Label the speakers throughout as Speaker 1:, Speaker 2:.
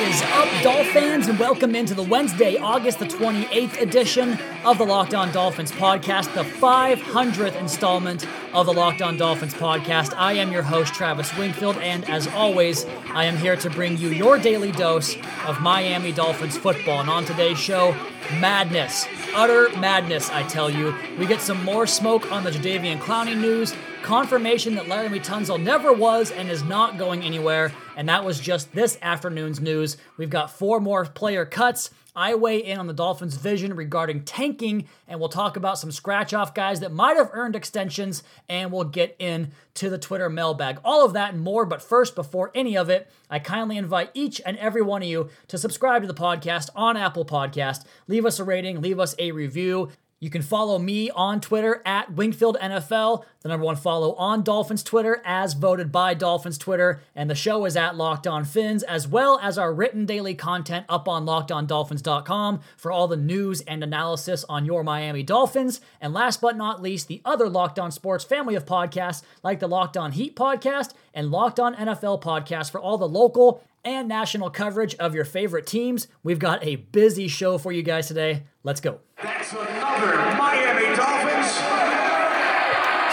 Speaker 1: Is up, Dolphins, and welcome into the Wednesday, August the 28th edition of the Locked On Dolphins podcast, the 500th installment of the Locked On Dolphins podcast. I am your host, Travis Wingfield, and as always, I am here to bring you your daily dose of Miami Dolphins football. And on today's show, madness, utter madness, I tell you. We get some more smoke on the Jadeveon Clowney news, confirmation that Laremy Tunsil never was and is not going anywhere, and that was just this afternoon's news. We've got four more player cuts. I weigh in on the Dolphins' vision regarding tanking, and we'll talk about some scratch off guys that might have earned extensions, and we'll get into the Twitter mailbag. All of that and more, but first, before any of it, I kindly invite each and every one of you to subscribe to the podcast on Apple Podcast. Leave us a rating, leave us a review. You can follow me on Twitter at Wingfield NFL, the number one follow on Dolphins Twitter, as voted by Dolphins Twitter, and the show is at Locked On Fins, as well as our written daily content up on LockedOnDolphins.com for all the news and analysis on your Miami Dolphins. And last but not least, the other Locked On Sports family of podcasts, like the Locked On Heat podcast and Locked On NFL podcast for all the local and national coverage of your favorite teams. We've got a busy show for you guys today. Let's go.
Speaker 2: That's another Miami Dolphins.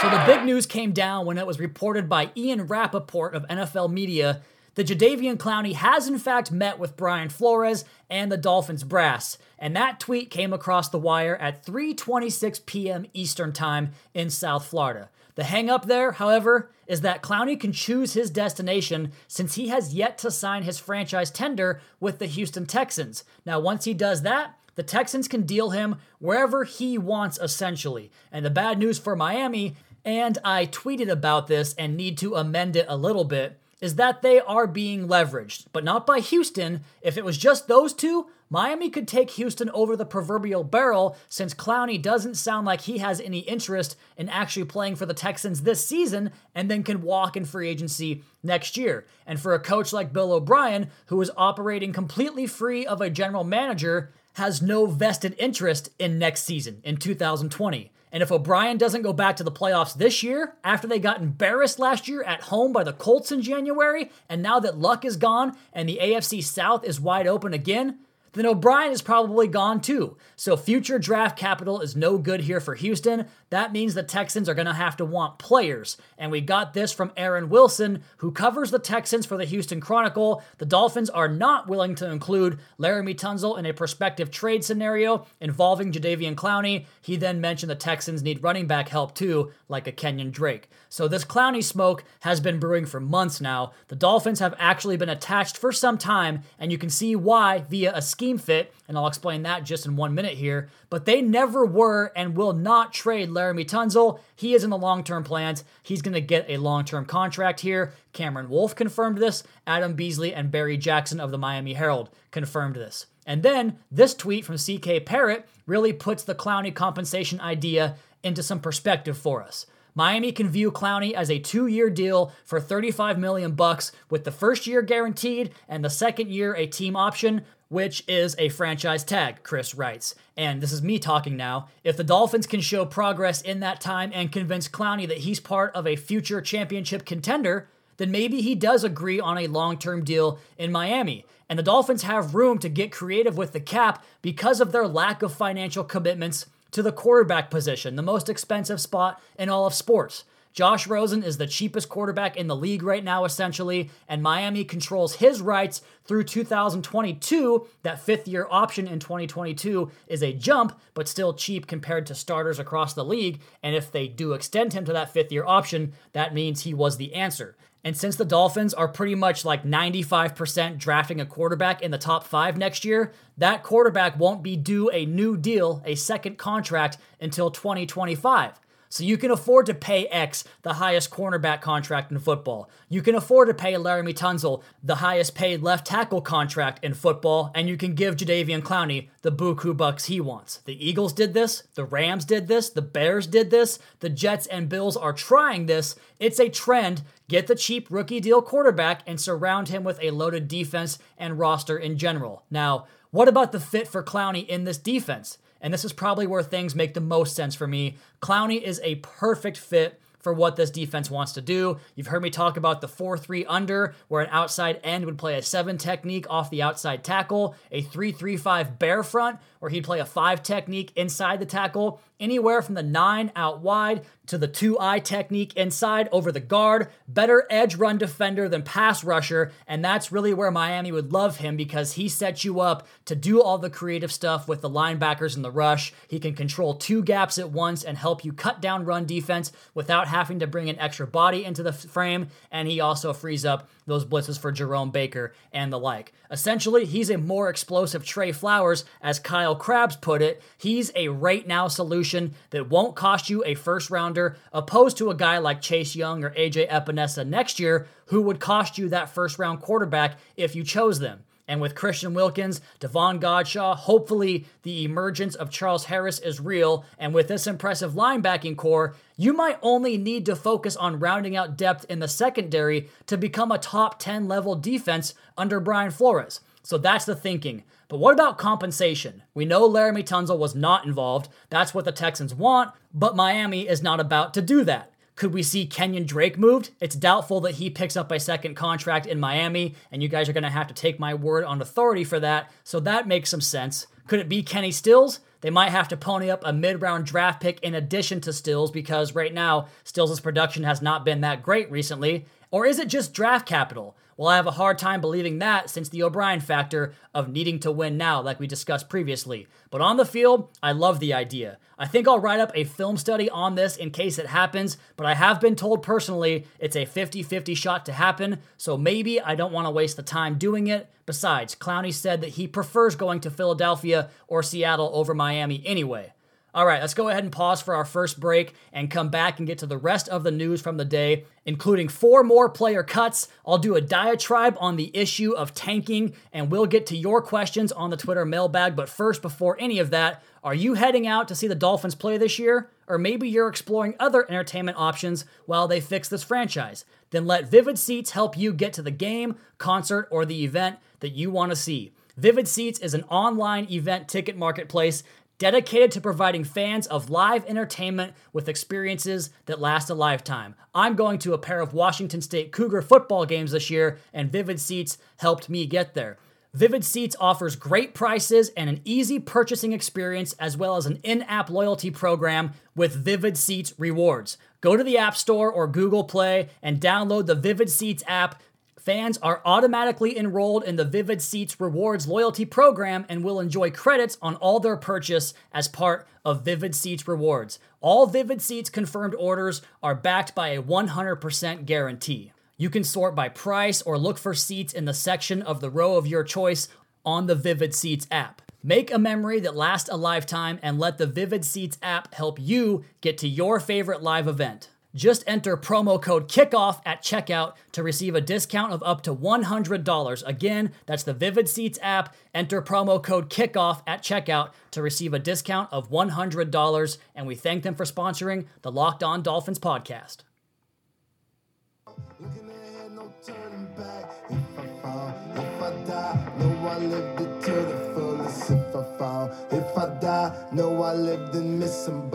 Speaker 1: So the big news came down when it was reported by Ian Rapoport of NFL Media that Jadeveon Clowney has in fact met with Brian Flores and the Dolphins brass. And that tweet came across the wire at 3:26 p.m. Eastern Time in South Florida. The hang up there, however, is that Clowney can choose his destination since he has yet to sign his franchise tender with the Houston Texans. Now, once he does that, the Texans can deal him wherever he wants, essentially. And the bad news for Miami, and I tweeted about this and need to amend it a little bit, is that they are being leveraged, but not by Houston. If it was just those two, Miami could take Houston over the proverbial barrel since Clowney doesn't sound like he has any interest in actually playing for the Texans this season and then can walk in free agency next year. And for a coach like Bill O'Brien, who is operating completely free of a general manager, has no vested interest in next season, in 2020. And if O'Brien doesn't go back to the playoffs this year, after they got embarrassed last year at home by the Colts in January, and now that luck is gone and the AFC South is wide open again, then O'Brien is probably gone too. So future draft capital is no good here for Houston. That means the Texans are going to have to want players. And we got this from Aaron Wilson, who covers the Texans for the Houston Chronicle. The Dolphins are not willing to include Laremy Tunsil in a prospective trade scenario involving Jadeveon Clowney. He then mentioned the Texans need running back help too, like a Kenyon Drake. So this Clowney smoke has been brewing for months now. The Dolphins have actually been attached for some time, and you can see why via a scheme fit, and I'll explain that just in one minute here. But they never were and will not trade Laremy Tunsil. He is in the long term plans. He's going to get a long term contract here. Cameron Wolfe confirmed this. Adam Beasley and Barry Jackson of the Miami Herald confirmed this. And then this tweet from CK Parrott really puts the Clowney compensation idea into some perspective for us. Miami can view Clowney as a two-year deal for 35 million bucks with the first year guaranteed and the second year a team option, which is a franchise tag, Chris writes. And this is me talking now. If the Dolphins can show progress in that time and convince Clowney that he's part of a future championship contender, then maybe he does agree on a long-term deal in Miami. And the Dolphins have room to get creative with the cap because of their lack of financial commitments to the quarterback position, the most expensive spot in all of sports. Josh Rosen is the cheapest quarterback in the league right now, essentially, and Miami controls his rights through 2022. That fifth year option in 2022 is a jump, but still cheap compared to starters across the league. And if they do extend him to that fifth year option, that means he was the answer. And since the Dolphins are pretty much like 95% drafting a quarterback in the top five next year, that quarterback won't be due a new deal, a second contract, until 2025. So you can afford to pay X, the highest cornerback contract in football. You can afford to pay Laremy Tunsil, the highest paid left tackle contract in football, and you can give Jadeveon Clowney the buku bucks he wants. The Eagles did this, the Rams did this, the Bears did this, the Jets and Bills are trying this. It's a trend. Get the cheap rookie deal quarterback and surround him with a loaded defense and roster in general. Now, what about the fit for Clowney in this defense? And this is probably where things make the most sense for me. Clowney is a perfect fit for what this defense wants to do. You've heard me talk about the 4 3 under, where an outside end would play a 7 technique off the outside tackle, a 3 3 5 bear front, where he'd play a 5 technique inside the tackle, anywhere from the 9 out wide to the 2 eye technique inside over the guard, better edge run defender than pass rusher, and that's really where Miami would love him because he sets you up to do all the creative stuff with the linebackers in the rush. He can control two gaps at once and help you cut down run defense without having to bring an extra body into the frame, and he also frees up those blitzes for Jerome Baker and the like. Essentially, he's a more explosive Trey Flowers, as Kyle Crabbs put it. He's a right now solution that won't cost you a first rounder, opposed to a guy like Chase Young or AJ Epenesa next year, who would cost you that first round quarterback if you chose them. And with Christian Wilkins, Davon Godchaux, hopefully the emergence of Charles Harris is real. And with this impressive linebacking core, you might only need to focus on rounding out depth in the secondary to become a top 10 level defense under Brian Flores. So that's the thinking. But what about compensation? We know Laremy Tunsil was not involved. That's what the Texans want, but Miami is not about to do that. Could we see Kenyon Drake moved? It's doubtful that he picks up a second contract in Miami, and you guys are going to have to take my word on authority for that, so that makes some sense. Could it be Kenny Stills? They might have to pony up a mid round draft pick in addition to Stills because right now, Stills' production has not been that great recently. Or is it just draft capital? Well, I have a hard time believing that since the O'Brien factor of needing to win now, like we discussed previously. But on the field, I love the idea. I think I'll write up a film study on this in case it happens, but I have been told personally it's a 50 50 shot to happen, so maybe I don't want to waste the time doing it. Besides, Clowney said that he prefers going to Philadelphia or Seattle over Miami anyway. All right, let's go ahead and pause for our first break and come back and get to the rest of the news from the day, including four more player cuts. I'll do a diatribe on the issue of tanking, and we'll get to your questions on the Twitter mailbag. But first, before any of that, are you heading out to see the Dolphins play this year? Or maybe you're exploring other entertainment options while they fix this franchise? Then let Vivid Seats help you get to the game, concert, or the event that you want to see. Vivid Seats is an online event ticket marketplace dedicated to providing fans of live entertainment with experiences that last a lifetime. I'm going to a pair of Washington State Cougar football games this year, and Vivid Seats helped me get there. Vivid Seats offers great prices and an easy purchasing experience, as well as an in app loyalty program with Vivid Seats rewards. Go to the App Store or Google Play and download the Vivid Seats app Fans are automatically enrolled in the Vivid Seats Rewards loyalty program and will enjoy credits on all their purchase as part of Vivid Seats Rewards. All Vivid Seats confirmed orders are backed by a 100% guarantee. You can sort by price or look for seats in the section of the row of your choice on the Vivid Seats app. Make a memory that lasts a lifetime and let the Vivid Seats app help you get to your favorite live event. Just enter promo code KICKOFF at checkout to receive a discount of up to $100. Again, that's the Vivid Seats app. Enter promo code KICKOFF at checkout to receive a discount of $100. And we thank them for sponsoring the Locked On Dolphins podcast.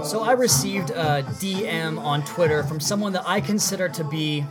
Speaker 1: So I received a DM on Twitter from someone that I consider to be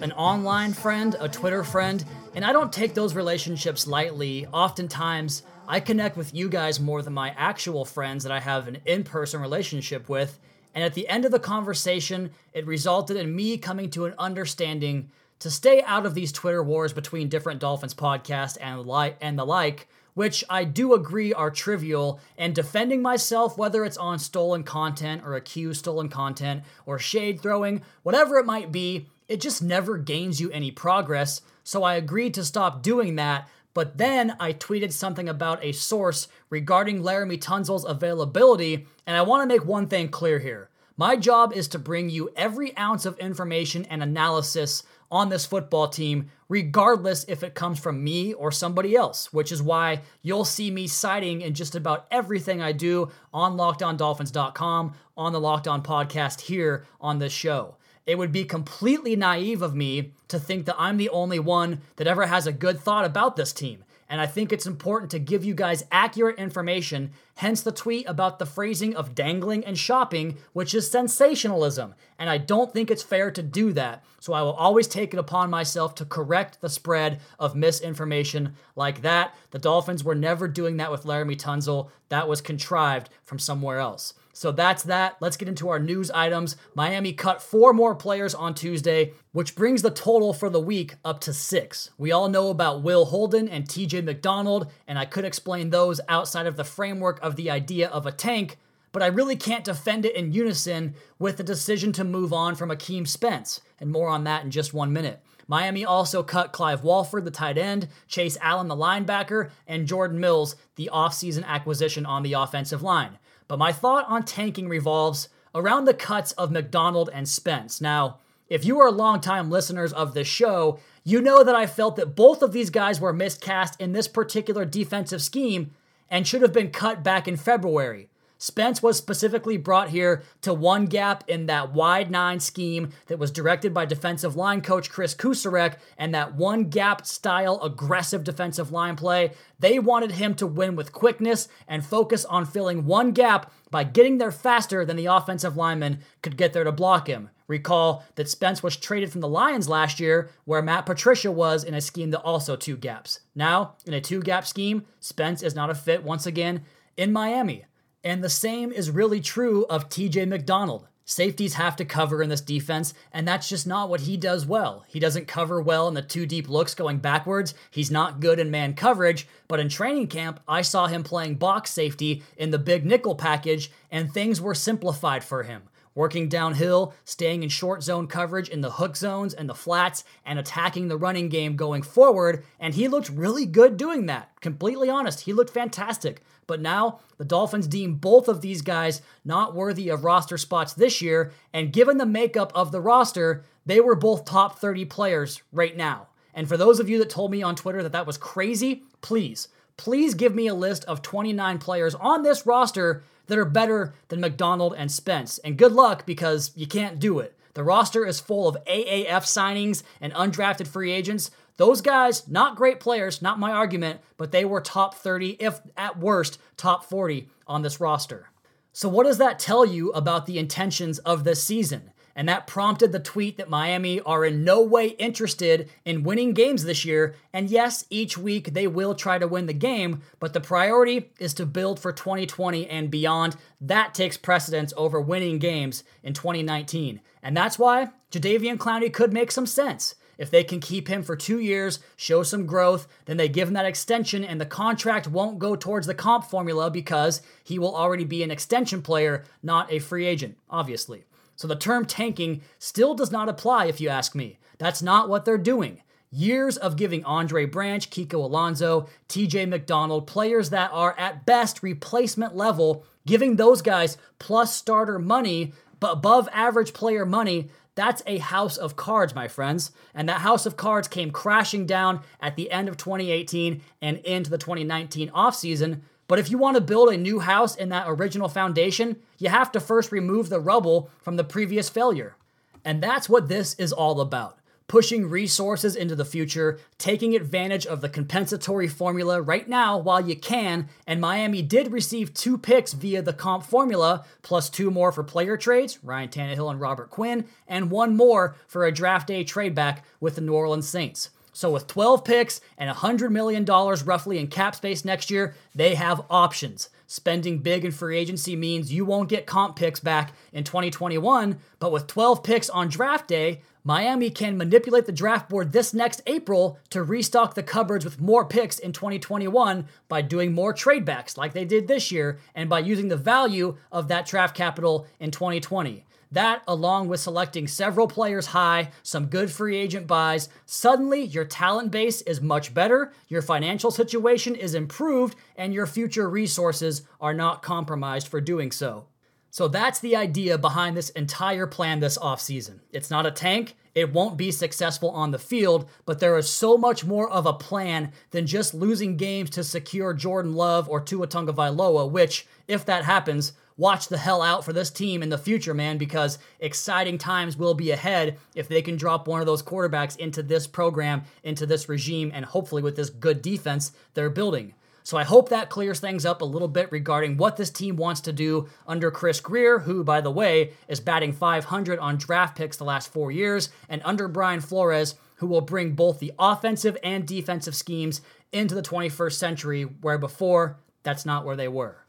Speaker 1: an online friend, a Twitter friend, and I don't take those relationships lightly. Oftentimes, I connect with you guys more than my actual friends that I have an in person relationship with. And at the end of the conversation, it resulted in me coming to an understanding to stay out of these Twitter wars between different Dolphins podcasts and, li- and the like which I do agree are trivial, and defending myself, whether it's on stolen content or accused stolen content or shade throwing, whatever it might be, it just never gains you any progress. So I agreed to stop doing that. But then I tweeted something about a source regarding Laremy Tunsil's availability, and I want to make one thing clear here. My job is to bring you every ounce of information and analysis on this football team, regardless if it comes from me or somebody else, which is why you'll see me citing in just about everything I do on lockedondolphins.com, on the Locked On podcast here on this show. It would be completely naive of me to think that I'm the only one that ever has a good thought about this team. And I think it's important to give you guys accurate information, hence the tweet about the phrasing of dangling and shopping, which is sensationalism. And I don't think it's fair to do that. So I will always take it upon myself to correct the spread of misinformation like that. The Dolphins were never doing that with Laremy Tunsil, that was contrived from somewhere else. So that's that. Let's get into our news items. Miami cut four more players on Tuesday, which brings the total for the week up to six. We all know about Will Holden and TJ McDonald, and I could explain those outside of the framework of the idea of a tank, but I really can't defend it in unison with the decision to move on from Akeem Spence, and more on that in just one minute. Miami also cut Clive Walford, the tight end, Chase Allen, the linebacker, and Jordan Mills, the offseason acquisition on the offensive line. But my thought on tanking revolves around the cuts of McDonald and Spence. Now, if you are longtime listeners of this show, you know that I felt that both of these guys were miscast in this particular defensive scheme and should have been cut back in February. Spence was specifically brought here to one gap in that wide nine scheme that was directed by defensive line coach Chris Kocurek and that one gap style aggressive defensive line play. They wanted him to win with quickness and focus on filling one gap by getting there faster than the offensive lineman could get there to block him. Recall that Spence was traded from the Lions last year, where Matt Patricia was in a scheme that also two gaps. Now, in a two gap scheme, Spence is not a fit once again in Miami. And the same is really true of TJ McDonald. Safeties have to cover in this defense, and that's just not what he does well. He doesn't cover well in the two deep looks going backwards. He's not good in man coverage, but in training camp, I saw him playing box safety in the big nickel package, and things were simplified for him working downhill, staying in short zone coverage in the hook zones and the flats, and attacking the running game going forward. And he looked really good doing that. Completely honest, he looked fantastic. But now the Dolphins deem both of these guys not worthy of roster spots this year, and given the makeup of the roster, they were both top 30 players right now. And for those of you that told me on Twitter that that was crazy, please, please give me a list of 29 players on this roster that are better than McDonald and Spence. And good luck because you can't do it. The roster is full of AAF signings and undrafted free agents. Those guys, not great players, not my argument, but they were top 30, if at worst, top 40 on this roster. So, what does that tell you about the intentions of this season? And that prompted the tweet that Miami are in no way interested in winning games this year. And yes, each week they will try to win the game, but the priority is to build for 2020 and beyond. That takes precedence over winning games in 2019. And that's why Jadeveon Clowney could make some sense. If they can keep him for two years, show some growth, then they give him that extension, and the contract won't go towards the comp formula because he will already be an extension player, not a free agent, obviously. So the term tanking still does not apply if you ask me. That's not what they're doing. Years of giving Andre Branch, Kiko Alonso, TJ McDonald, players that are at best replacement level, giving those guys plus starter money, but above average player money, that's a house of cards, my friends. And that house of cards came crashing down at the end of 2018 and into the 2019 offseason but if you want to build a new house in that original foundation, you have to first remove the rubble from the previous failure. And that's what this is all about pushing resources into the future, taking advantage of the compensatory formula right now while you can. And Miami did receive two picks via the comp formula, plus two more for player trades, Ryan Tannehill and Robert Quinn, and one more for a draft day trade back with the New Orleans Saints. So, with 12 picks and $100 million roughly in cap space next year, they have options. Spending big in free agency means you won't get comp picks back in 2021, but with 12 picks on draft day, Miami can manipulate the draft board this next April to restock the cupboards with more picks in 2021 by doing more tradebacks like they did this year and by using the value of that draft capital in 2020. That, along with selecting several players high, some good free agent buys, suddenly your talent base is much better, your financial situation is improved, and your future resources are not compromised for doing so. So that's the idea behind this entire plan this offseason. It's not a tank, it won't be successful on the field, but there is so much more of a plan than just losing games to secure Jordan Love or Tua Tagovailoa, which, if that happens, watch the hell out for this team in the future, man, because exciting times will be ahead if they can drop one of those quarterbacks into this program, into this regime, and hopefully with this good defense they're building. So I hope that clears things up a little bit regarding what this team wants to do under Chris Grier, who, by the way, is batting 500 on draft picks the last four years, and under Brian Flores, who will bring both the offensive and defensive schemes into the 21st century, where before, that's not where they were.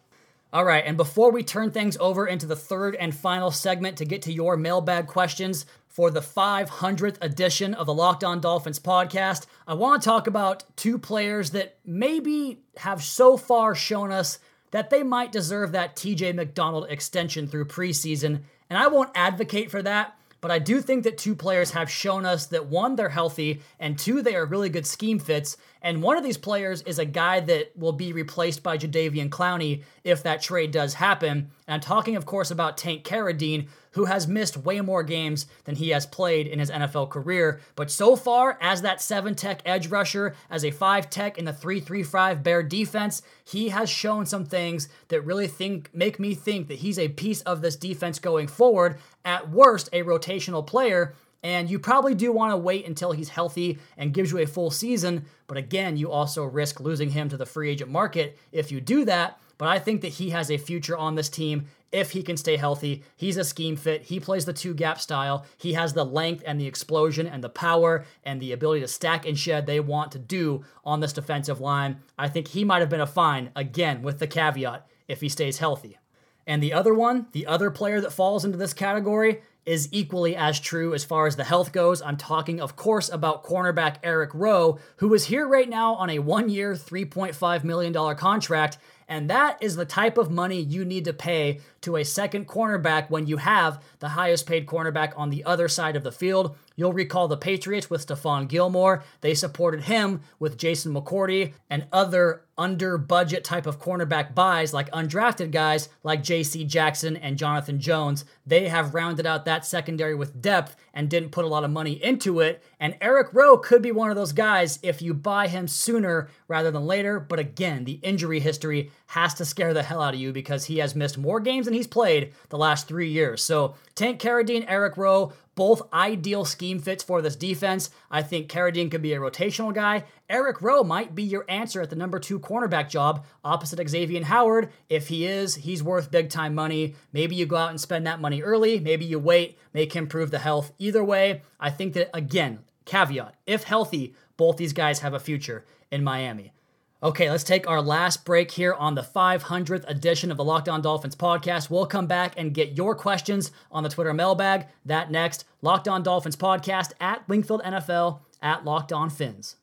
Speaker 1: All right, and before we turn things over into the third and final segment to get to your mailbag questions for the 500th edition of the Locked On Dolphins podcast, I want to talk about two players that maybe have so far shown us that they might deserve that TJ McDonald extension through preseason. And I won't advocate for that, but I do think that two players have shown us that one, they're healthy, and two, they are really good scheme fits. And one of these players is a guy that will be replaced by Jadeveon Clowney if that trade does happen. And I'm talking, of course, about Tank Carradine, who has missed way more games than he has played in his NFL career. But so far, as that 7 tech edge rusher, as a 5 tech in the 3 3 5 Bear defense, he has shown some things that really think make me think that he's a piece of this defense going forward. At worst, a rotational player. And you probably do want to wait until he's healthy and gives you a full season. But again, you also risk losing him to the free agent market if you do that. But I think that he has a future on this team if he can stay healthy. He's a scheme fit. He plays the two gap style. He has the length and the explosion and the power and the ability to stack and shed they want to do on this defensive line. I think he might have been a fine, again, with the caveat, if he stays healthy. And the other one, the other player that falls into this category, is equally as true as far as the health goes. I'm talking, of course, about cornerback Eric Rowe, who is here right now on a one year, $3.5 million contract. And that is the type of money you need to pay to a second cornerback when you have the highest paid cornerback on the other side of the field. You'll recall the Patriots with Stephon Gilmore. They supported him with Jason McCourty and other under budget type of cornerback buys like undrafted guys like JC Jackson and Jonathan Jones. They have rounded out that secondary with depth and didn't put a lot of money into it. And Eric Rowe could be one of those guys if you buy him sooner rather than later. But again, the injury history has to scare the hell out of you because he has missed more games he's played the last three years. So Tank Carradine, Eric Rowe, both ideal scheme fits for this defense. I think Carradine could be a rotational guy. Eric Rowe might be your answer at the number two cornerback job opposite Xavier Howard. If he is, he's worth big time money. Maybe you go out and spend that money early. Maybe you wait, make him prove the health. Either way, I think that, again, caveat, if healthy, both these guys have a future in Miami. Okay, let's take our last break here on the 500th edition of the Locked On Dolphins podcast. We'll come back and get your questions on the Twitter mailbag. That next, Locked On Dolphins podcast at Wingfield NFL at Locked On Fins.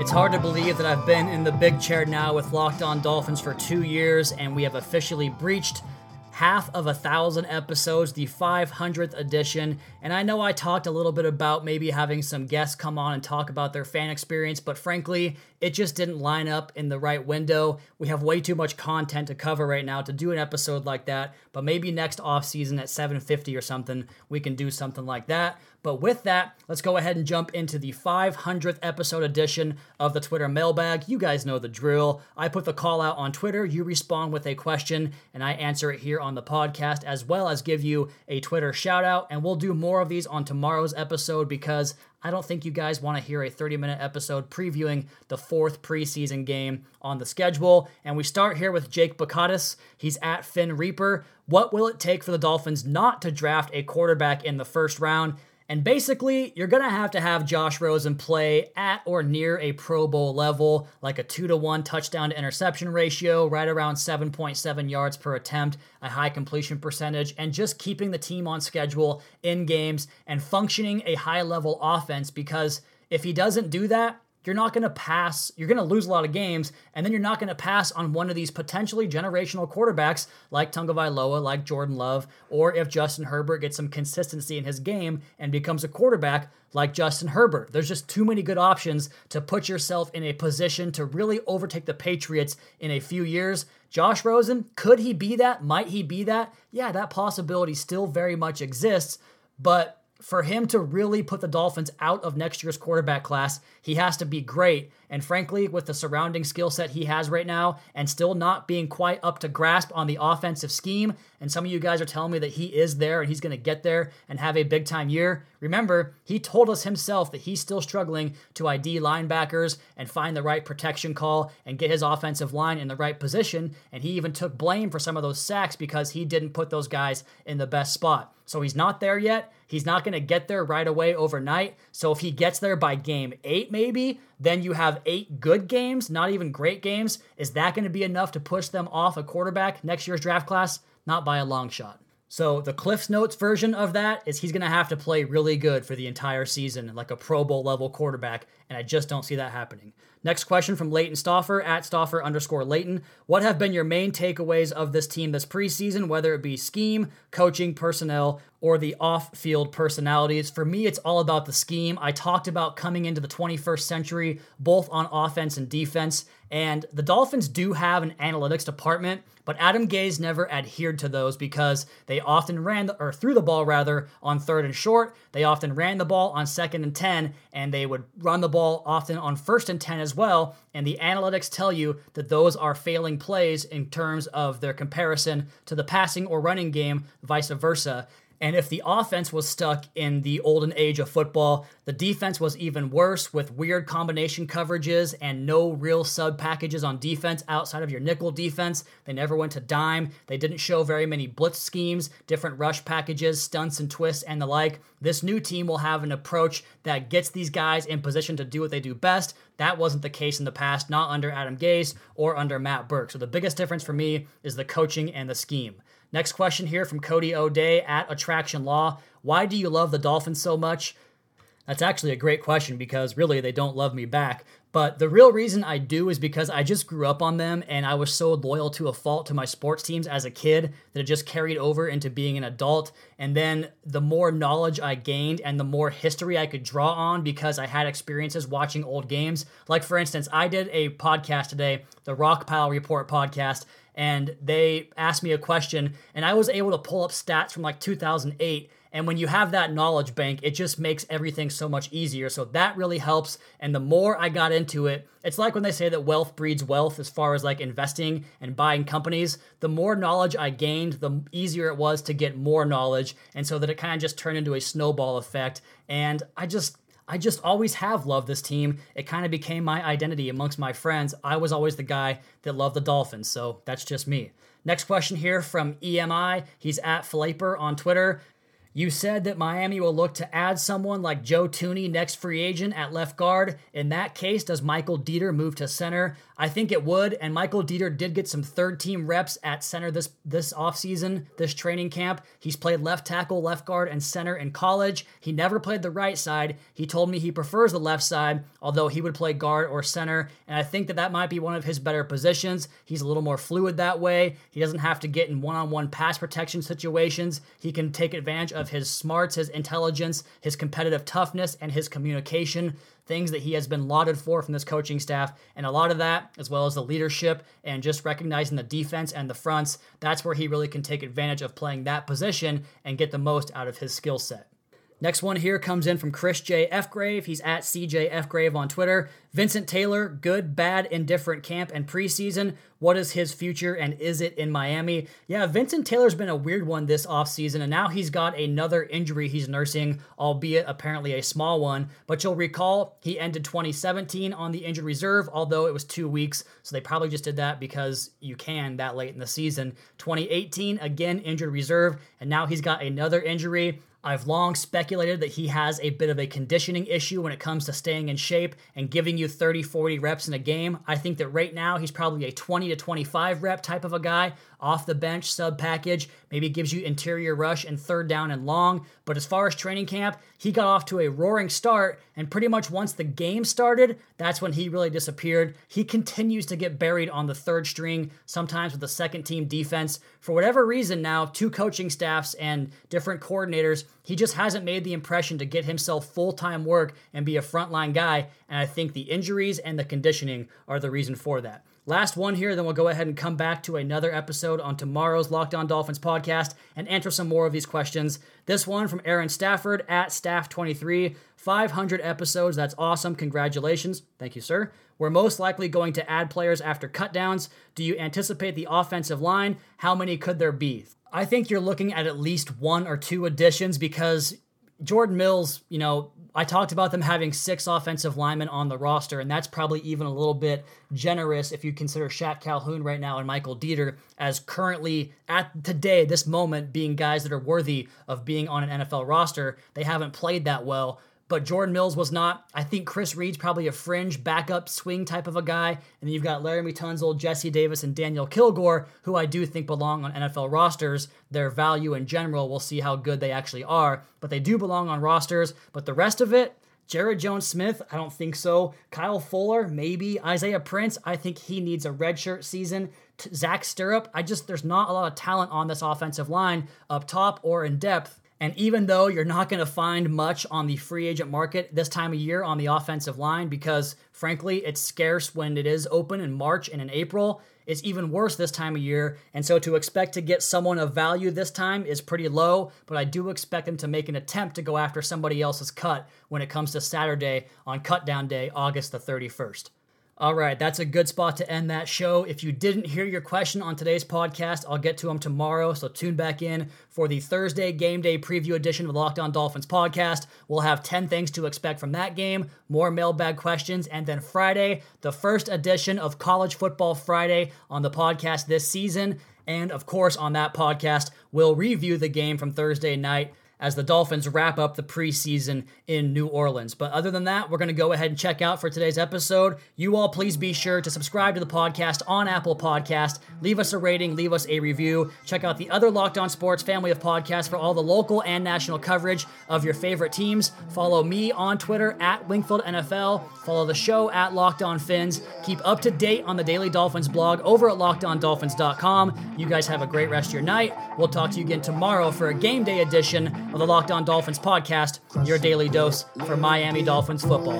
Speaker 1: It's hard to believe that I've been in the big chair now with Locked On Dolphins for two years, and we have officially breached half of a thousand episodes, the 500th edition. And I know I talked a little bit about maybe having some guests come on and talk about their fan experience, but frankly, it just didn't line up in the right window. We have way too much content to cover right now to do an episode like that, but maybe next off season at 750 or something, we can do something like that. But with that, let's go ahead and jump into the 500th episode edition of the Twitter mailbag. You guys know the drill. I put the call out on Twitter, you respond with a question, and I answer it here on the podcast, as well as give you a Twitter shout out. And we'll do more of these on tomorrow's episode because I don't think you guys want to hear a 30 minute episode previewing the fourth preseason game on the schedule. And we start here with Jake Bakatis. He's at Finn Reaper. What will it take for the Dolphins not to draft a quarterback in the first round? And basically, you're going to have to have Josh Rosen play at or near a Pro Bowl level, like a 2 to 1 touchdown to interception ratio, right around 7.7 yards per attempt, a high completion percentage, and just keeping the team on schedule in games and functioning a high level offense. Because if he doesn't do that, you're not going to pass, you're going to lose a lot of games, and then you're not going to pass on one of these potentially generational quarterbacks like Tagovailoa, like Jordan Love, or if Justin Herbert gets some consistency in his game and becomes a quarterback like Justin Herbert. There's just too many good options to put yourself in a position to really overtake the Patriots in a few years. Josh Rosen, could he be that? Might he be that? Yeah, that possibility still very much exists, but for him to really put the Dolphins out of next year's quarterback class, he has to be great. And frankly, with the surrounding skill set he has right now and still not being quite up to grasp on the offensive scheme, and some of you guys are telling me that he is there and he's going to get there and have a big time year. Remember, he told us himself that he's still struggling to ID linebackers and find the right protection call and get his offensive line in the right position. And he even took blame for some of those sacks because he didn't put those guys in the best spot. So he's not there yet. He's not going to get there right away overnight. So if he gets there by game eight, maybe, then you have eight good games, not even great games. Is that going to be enough to push them off a quarterback next year's draft class? Not by a long shot. So the Cliffs Notes version of that is he's going to have to play really good for the entire season, like a Pro Bowl level quarterback, and I just don't see that happening. Next question from Leighton Stoffer at Stoffer underscore Leighton. What have been your main takeaways of this team this preseason, whether it be scheme, coaching, personnel, or the off field personalities? For me, it's all about the scheme. I talked about coming into the 21st century, both on offense and defense, and the Dolphins do have an analytics department but Adam Gase never adhered to those because they often ran the, or threw the ball rather on third and short. They often ran the ball on second and 10, and they would run the ball often on first and 10 as well. And the analytics tell you that those are failing plays in terms of their comparison to the passing or running game, vice versa. And if the offense was stuck in the olden age of football, the defense was even worse with weird combination coverages and no real sub packages on defense outside of your nickel defense. They never went to dime. They didn't show very many blitz schemes, different rush packages, stunts and twists, and the like. This new team will have an approach that gets these guys in position to do what they do best. That wasn't the case in the past, not under Adam Gase or under Matt Burke. So the biggest difference for me is the coaching and the scheme. Next question here from Cody O'Day at Attraction Law. Why do you love the Dolphins so much? That's actually a great question because really they don't love me back. But the real reason I do is because I just grew up on them and I was so loyal to a fault to my sports teams as a kid that it just carried over into being an adult. And then the more knowledge I gained and the more history I could draw on because I had experiences watching old games. Like, for instance, I did a podcast today, the Rock Pile Report podcast, and they asked me a question, and I was able to pull up stats from like 2008. And when you have that knowledge bank, it just makes everything so much easier. So that really helps. And the more I got into it, it's like when they say that wealth breeds wealth as far as like investing and buying companies. The more knowledge I gained, the easier it was to get more knowledge. And so that it kind of just turned into a snowball effect. And I just, I just always have loved this team. It kind of became my identity amongst my friends. I was always the guy that loved the Dolphins, so that's just me. Next question here from EMI. He's at Flaper on Twitter. You said that Miami will look to add someone like Joe Thuney next free agent at left guard. In that case, does Michael Deiter move to center? I think it would, and Michael Deiter did get some third team reps at center this this offseason, this training camp. He's played left tackle, left guard, and center in college. He never played the right side. He told me he prefers the left side, although he would play guard or center, and I think that that might be one of his better positions. He's a little more fluid that way. He doesn't have to get in one-on-one pass protection situations. He can take advantage of of his smarts, his intelligence, his competitive toughness, and his communication. Things that he has been lauded for from this coaching staff. And a lot of that, as well as the leadership and just recognizing the defense and the fronts, that's where he really can take advantage of playing that position and get the most out of his skill set. Next one here comes in from Chris J. F. Grave. He's at CJ F. Grave on Twitter. Vincent Taylor, good, bad, indifferent camp and preseason. What is his future and is it in Miami? Yeah, Vincent Taylor's been a weird one this offseason, and now he's got another injury he's nursing, albeit apparently a small one. But you'll recall he ended 2017 on the injured reserve, although it was two weeks, so they probably just did that because you can that late in the season. 2018, again, injured reserve, and now he's got another injury. I've long speculated that he has a bit of a conditioning issue when it comes to staying in shape and giving you 30, 40 reps in a game. I think that right now he's probably a 20 to 25 rep type of a guy, off the bench, sub package. Maybe gives you interior rush and third down and long. But as far as training camp, he got off to a roaring start. And pretty much once the game started, that's when he really disappeared. He continues to get buried on the third string, sometimes with the second team defense. For whatever reason, now, two coaching staffs and different coordinators, he just hasn't made the impression to get himself full time work and be a frontline guy. And I think the injuries and the conditioning are the reason for that. Last one here, then we'll go ahead and come back to another episode on tomorrow's Locked On Dolphins podcast and answer some more of these questions. This one from Aaron Stafford at Staff23. 500 episodes. That's awesome. Congratulations. Thank you, sir. We're most likely going to add players after cutdowns. Do you anticipate the offensive line? How many could there be? I think you're looking at at least one or two additions because Jordan Mills, you know, I talked about them having six offensive linemen on the roster, and that's probably even a little bit generous if you consider Shaq Calhoun right now and Michael Deiter as currently at today, this moment, being guys that are worthy of being on an NFL roster. They haven't played that well but Jordan Mills was not. I think Chris Reed's probably a fringe backup swing type of a guy. And then you've got Laremy Tunsil, Jesse Davis, and Daniel Kilgore, who I do think belong on NFL rosters. Their value in general, we'll see how good they actually are, but they do belong on rosters. But the rest of it, Jared Jones Smith, I don't think so. Kyle Fuller, maybe. Isaiah Prince, I think he needs a redshirt season. Zach Sterup, I just, there's not a lot of talent on this offensive line up top or in depth and even though you're not going to find much on the free agent market this time of year on the offensive line, because frankly, it's scarce when it is open in March and in April, it's even worse this time of year. And so to expect to get someone of value this time is pretty low, but I do expect them to make an attempt to go after somebody else's cut when it comes to Saturday on cutdown day, August the 31st. All right, that's a good spot to end that show. If you didn't hear your question on today's podcast, I'll get to them tomorrow. So tune back in for the Thursday game day preview edition of the Locked On Dolphins podcast. We'll have 10 things to expect from that game, more mailbag questions, and then Friday, the first edition of College Football Friday on the podcast this season. And of course, on that podcast, we'll review the game from Thursday night as the Dolphins wrap up the preseason in New Orleans. But other than that, we're going to go ahead and check out for today's episode. You all please be sure to subscribe to the podcast on Apple Podcast. Leave us a rating, leave us a review. Check out the other Locked On Sports family of podcasts for all the local and national coverage of your favorite teams. Follow me on Twitter at Wingfield NFL. Follow the show at Locked On Fins. Keep up to date on the Daily Dolphins blog over at lockedondolphins.com. You guys have a great rest of your night. We'll talk to you again tomorrow for a game day edition of the Locked On Dolphins podcast, your daily dose for Miami Dolphins football.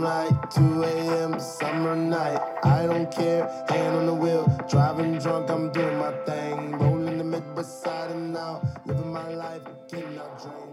Speaker 1: Right, 2 a.m. summer night. I don't care, hand on the wheel, driving drunk, I'm doing my thing. Rolling the and now, living my life, getting dreams.